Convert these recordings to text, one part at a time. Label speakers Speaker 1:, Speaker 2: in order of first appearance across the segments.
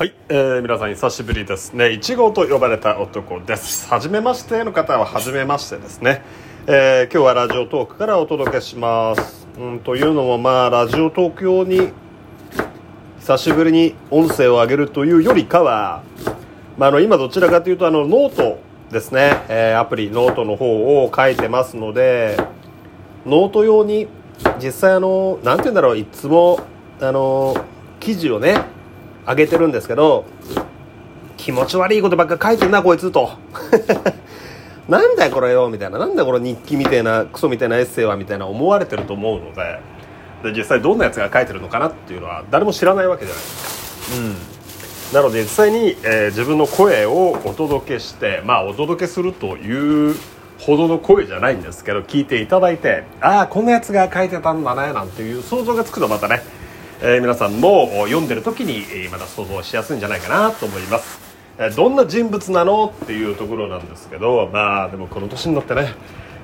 Speaker 1: はい、えー、皆さん久しぶりですね。1号と呼ばれた男です。初めましての方は初めましてですね、えー、今日はラジオトークからお届けします。うんというのもまあラジオトーク用に久しぶりに音声を上げるというよりかは、まあ、あの今どちらかというとあのノートですね、えー、アプリノートの方を書いてますのでノート用に実際あの何て言うんだろういつもあの記事をね上げてるんですけど気持ち悪いことばっか書いてんなこいつと。なんだよこれよみたいな。なんだよこの日記みたいなクソみたいなエッセイはみたいな思われてると思うので。で実際どんなやつが書いてるのかなっていうのは誰も知らないわけじゃない。ですか。うん。なので実際に、えー、自分の声をお届けしてまあお届けするというほどの声じゃないんですけど聞いていただいてああこんなやつが書いてたんだねなんていう想像がつくとまたねえー、皆さんも読んでる時に、また想像しやすいんじゃないかなと思います、え、どんな人物なのっていうところなんですけどまあでもこの年になってね、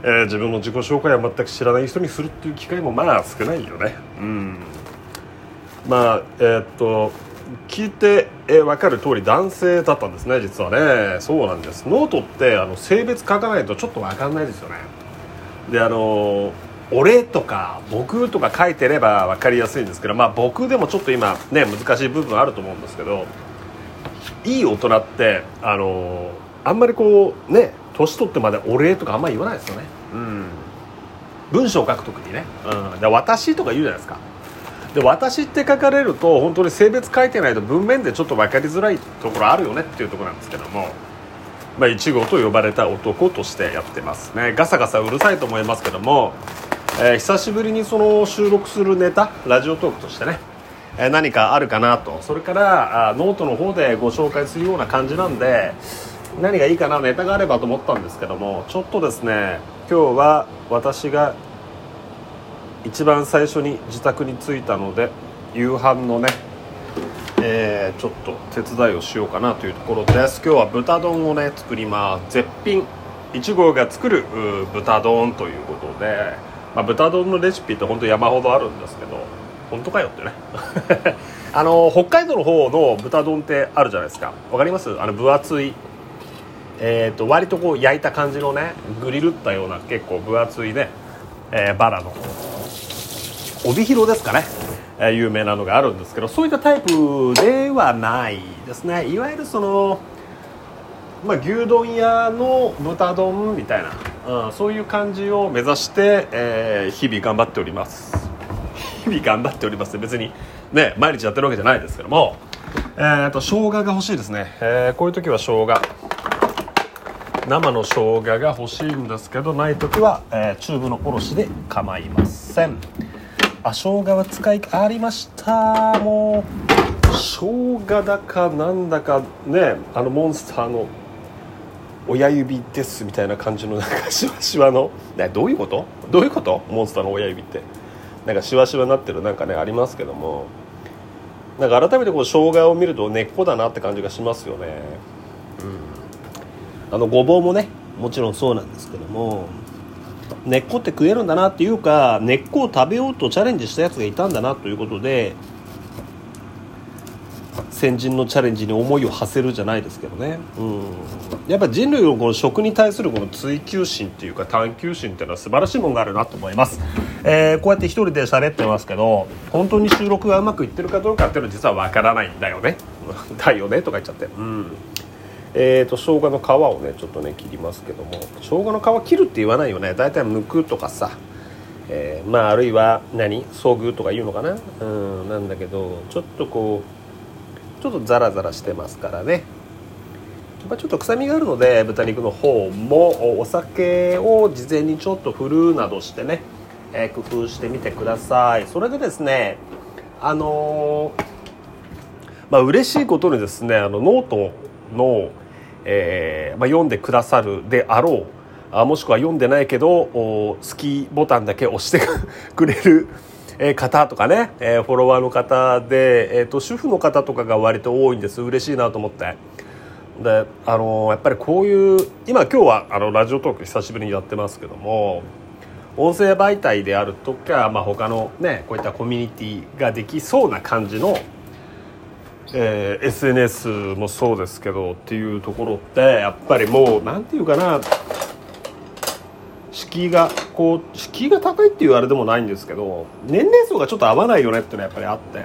Speaker 1: えー、自分の自己紹介を全く知らない人にするっていう機会もまあ少ないよね。うん。まあえー、っと聞いて、えー、分かる通り男性だったんですね実はね。そうなんです。ノートってあの性別書かないとちょっと分かんないですよね。であのー俺とか僕とか書いてれば分かりやすいんですけど、まあ、僕でもちょっと今ね難しい部分あると思うんですけどいい大人ってあのあんまりこうね年取ってまでお礼とかあんまり言わないですよね。うん。文章を書く時にね、うん、で私とか言うじゃないですか。で私って書かれると本当に性別書いてないと文面でちょっと分かりづらいところあるよねっていうところなんですけどもまあ、1号と呼ばれた男としてやってますね。ガサガサうるさいと思いますけどもえー、久しぶりにその収録するネタラジオトークとしてね、えー、何かあるかなと。それからあノートの方でご紹介するような感じなんで何がいいかなネタがあればと思ったんですけどもちょっとですね今日は私が一番最初に自宅に着いたので夕飯のね、えー、ちょっと手伝いをしようかなというところです。今日は豚丼をね作ります。絶品。1号が作る豚丼ということでまあ、豚丼のレシピって本当山ほどあるんですけど本当かよってね。あの北海道の方の豚丼ってあるじゃないですか。わかります？あの分厚い。えーと、割とこう焼いた感じのねグリルったような結構分厚いね、えー、バラの。帯広ですかね、えー、有名なのがあるんですけどそういったタイプではないですね。いわゆるその、まあ、牛丼屋の豚丼みたいな。うん、そういう感じを目指して、えー、日々頑張っております。日々頑張っております別にね毎日やってるわけじゃないですけども。えーと、生姜が欲しいですね、えー、こういう時は生姜。生の生姜が欲しいんですけどない時は、えー、チューブのおろしで構いません。あ生姜は使いありました。もう生姜だかなんだかねあのモンスターの親指ですみたいな感じのなんかシワシワの。どういうこと？どういうこと？モンスターの親指って。なんかシワシワになってるなんかねありますけども。なんか改めてこう生姜を見ると根っこだなって感じがしますよね。うん。あのごぼうもねもちろんそうなんですけども。根っこって食えるんだなっていうか根っこを食べようとチャレンジしたやつがいたんだなということで先人のチャレンジに思いを馳せるじゃないですけどね、うん、やっぱ人類のこの食に対するこの追求心っていうか探求心っていうのは素晴らしいものがあるなと思います、えー、こうやって一人で喋ってますけど本当に収録がうまくいってるかどうかっていうのは実はわからないんだよね。だよねとか言っちゃって。うん。えーと生姜の皮をねちょっとね切りますけども。生姜の皮切るって言わないよね。だいたい剥くとかさ。えー、まああるいは何？遭遇とか言うのかな？うん。なんだけどちょっとこうちょっとザラザラしてますからね。やっぱちょっと臭みがあるので豚肉の方もお酒を事前にちょっと振るなどしてね、えー、工夫してみてください。それでですねあのー、まあ嬉しいことにですねあのノートの、えーまあ、読んでくださるであろうあもしくは読んでないけど好きボタンだけ押してく れるえ方とかね、えフォロワーの方で、えーと、主婦の方とかが割と多いんです。嬉しいなと思って。であのやっぱりこういう今今日はあのラジオトーク久しぶりにやってますけども音声媒体であるとか、まあ、他のねこういったコミュニティができそうな感じのえー、SNS もそうですけどっていうところってやっぱりもう何て言うかな敷居がこう敷居が高いっていうあれでもないんですけど年齢層がちょっと合わないよねっていうのはやっぱりあって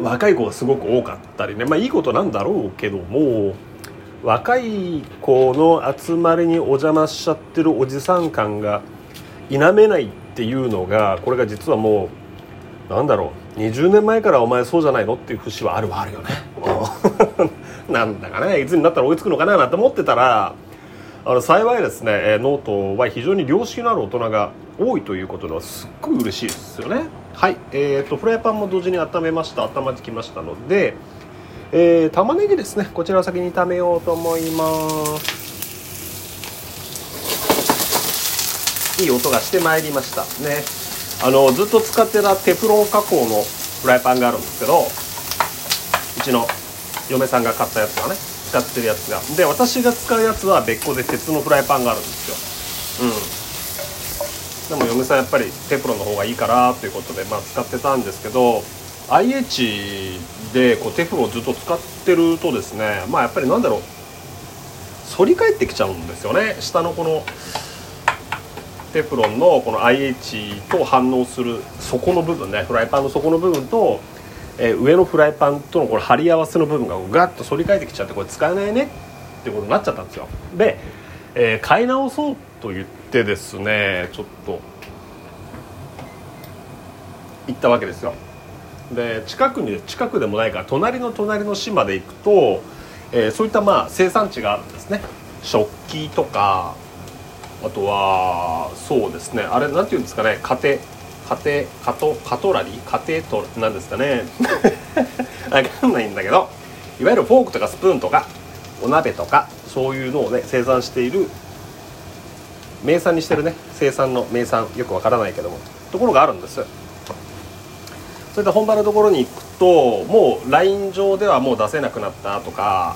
Speaker 1: 若い子がすごく多かったりね。まあいいことなんだろうけども若い子の集まりにお邪魔しちゃってるおじさん感が否めないっていうのがこれが実はもうなんだろう20年前からお前そうじゃないのっていう節はあるはあるよね。なんだかねいつになったら追いつくのかななんて思ってたらあの幸いですねノートは非常に良識のある大人が多いということではすっごい嬉しいですよね。はい。えーと、フライパンも同時に温めました温まってきましたので、えー、玉ねぎですね。こちらを先に炒めようと思います。いい音がしてまいりました。ね。あのずっと使ってたテフロン加工のフライパンがあるんですけどうちの嫁さんが買ったやつがね使ってるやつが。で私が使うやつは別個で鉄のフライパンがあるんですよ。うん。でも嫁さんやっぱりテフロンの方がいいからということで、まあ、使ってたんですけど IH でこうテフロンをずっと使ってるとですねまあやっぱりなんだろう。反り返ってきちゃうんですよね。下のこのテフロンのこの IH と反応する底の部分ね。フライパンの底の部分と、えー、上のフライパンとのこれ貼り合わせの部分がガッと反り返ってきちゃってこれ使えないねってことになっちゃったんですよ。で、えー、買い直そうと言ってですねちょっと行ったわけですよ。で近くに近くでもないから隣の隣の市まで行くと、えー、そういったまあ生産地があるんですね。食器とかあとはそうですね。あれなんていうんですかね。家庭。家庭カトカトラリー家庭となんですかね。分かんないんだけどいわゆるフォークとかスプーンとかお鍋とかそういうのをね生産している名産にしてるね。生産の名産。よくわからないけども。ところがあるんです。それで本場のところに行くともう LINE 上ではもう出せなくなったとか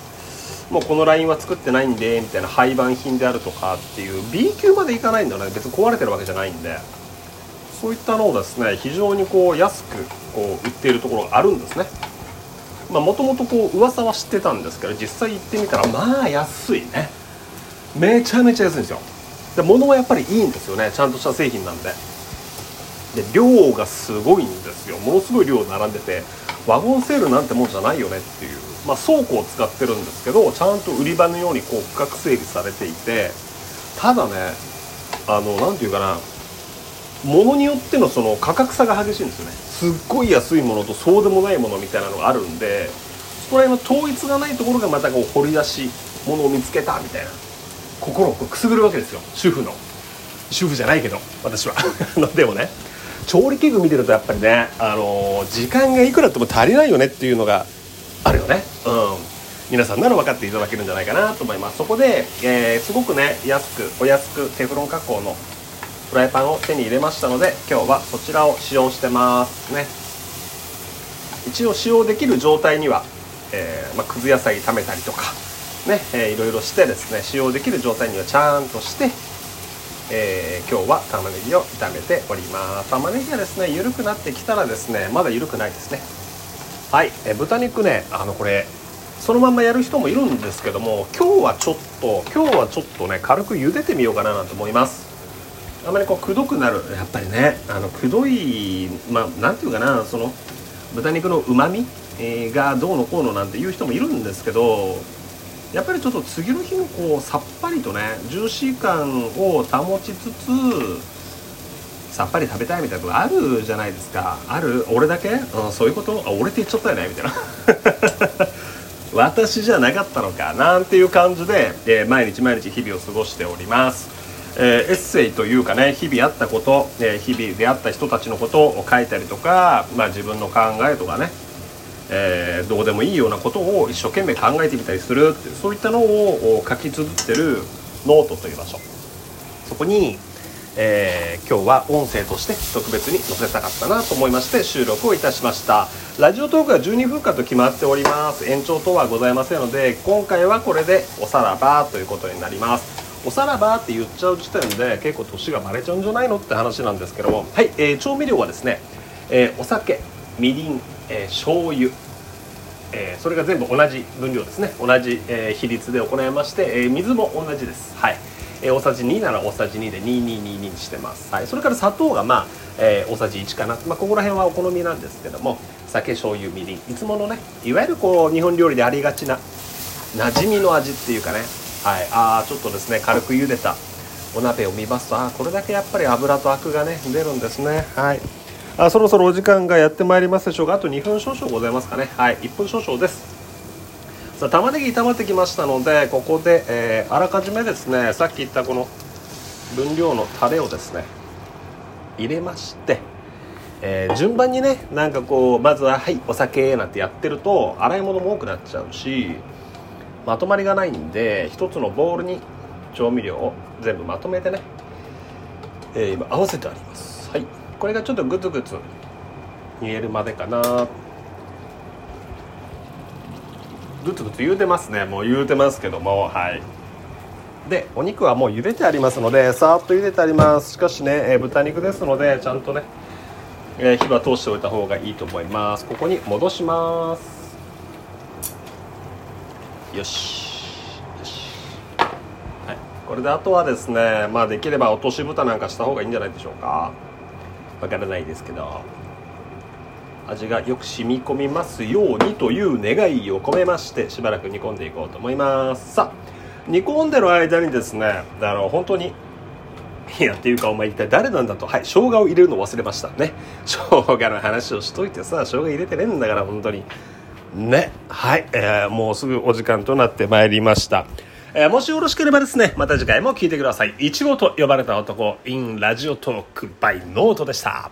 Speaker 1: もうこの LINE は作ってないんでみたいな廃盤品であるとかっていう B 級までいかないんだよね。別に壊れてるわけじゃないんで。そういったのをですね非常にこう安くこう売っているところがあるんですね。もともとこう噂は知ってたんですけど実際行ってみたらまあ安いね。めちゃめちゃ安いんですよ。で物はやっぱりいいんですよね。ちゃんとした製品なんで。で量がすごいんですよ。ものすごい量並んでてワゴンセールなんてもんじゃないよねっていう、まあ、倉庫を使ってるんですけどちゃんと売り場のようにこう区画整理されていてただねあの何て言うかな物によってのその価格差が激しいんですよね。すっごい安いものとそうでもないものみたいなのがあるんでそこら辺の統一がないところがまたこう掘り出し物を見つけたみたいな。心をくすぐるわけですよ。主婦の。主婦じゃないけど私は。でもね。調理器具見てるとやっぱりね、あのー、時間がいくらあっても足りないよねっていうのがあるよね。うん。皆さんなら分かっていただけるんじゃないかなと思います。そこで、えー、すごくね安くお安くテフロン加工のフライパンを手に入れましたので今日はそちらを使用してますね。一応使用できる状態には、えーまあ、くず野菜炒めたりとかね、えー、いろいろしてですね使用できる状態にはちゃんとして、えー、今日は玉ねぎを炒めております。玉ねぎがですね緩くなってきたらですねまだ緩くないですね。はい、えー、豚肉ねあのこれそのまんまやる人もいるんですけども今日はちょっと今日はちょっとね軽く茹でてみようかななんて思います。あまりこうくどくなるやっぱりねあのくどいまあなんていうかなその豚肉のうまみがどうのこうのなんていう人もいるんですけどやっぱりちょっと次の日のこうさっぱりとねジューシー感を保ちつつさっぱり食べたいみたいなことあるじゃないですか。ある俺だけ、うん、そういうこと？あ俺って言っちゃったよねみたいな。私じゃなかったのかなんていう感じで、えー、毎日毎日日々を過ごしております、えー、エッセイというかね日々あったこと、えー、日々出会った人たちのことを書いたりとか、まあ、自分の考えとかねえー、どうでもいいようなことを一生懸命考えてみたりするっていうそういったのを書き綴ってるノートという場所。そこに、えー、今日は音声として特別に載せたかったなと思いまして収録をいたしました。ラジオトークは12分間と決まっております。延長等はございませんので今回はこれでおさらばということになります。おさらばって言っちゃう時点で結構年がバレちゃうんじゃないのって話なんですけども。はい、えー、調味料はですね、えー、お酒みりん、えー、醤油えー、それが全部同じ分量ですね。同じ、えー、比率で行いまして、えー、水も同じです。はい、えー、大さじ2なら大さじ2で2222にしてます、はい、それから砂糖がまあ、えー、大さじ1かな、まあ、ここら辺はお好みなんですけども酒醤油みりん。いつものねいわゆるこう日本料理でありがちな馴染みの味っていうかね。はい。あちょっとですね軽く茹でたお鍋を見ますとあこれだけやっぱり油とアクがね出るんですね。はい。あそろそろお時間がやってまいりますでしょうかあと2分少々ございますかね。はい。1分少々です。さあ玉ねぎ炒まってきましたのでここで、えー、あらかじめですねさっき言ったこの分量のタレをですね入れましてえー、順番にねなんかこうまずは「はいお酒」なんてやってると洗い物も多くなっちゃうしまとまりがないんで一つのボウルに調味料を全部まとめてね、えー、今合わせてあります。はい。これがちょっとグツグツ煮えるまでかな。グツグツ言うてますね。もう言うてますけども。はい。でお肉はもう茹でてありますのでさーっと茹でてあります。しかしね、えー、豚肉ですのでちゃんとね、えー、火は通しておいた方がいいと思います。ここに戻します。よし。よし。はい。これであとはですねまあできれば落とし蓋なんかした方がいいんじゃないでしょうか。わからないですけど。味がよく染み込みますようにという願いを込めましてしばらく煮込んでいこうと思います。さあ煮込んでる間にですねあの本当にいやっていうかお前一体誰なんだと。はい生姜を入れるの忘れましたね。生姜の話をしといてさ生姜入れてねえんだから本当に。ねはい、えー、もうすぐお時間となってまいりました。えー、もしよろしければですねまた次回も聴いてください。いちごと呼ばれた男 in ラジオトーク by ノートでした。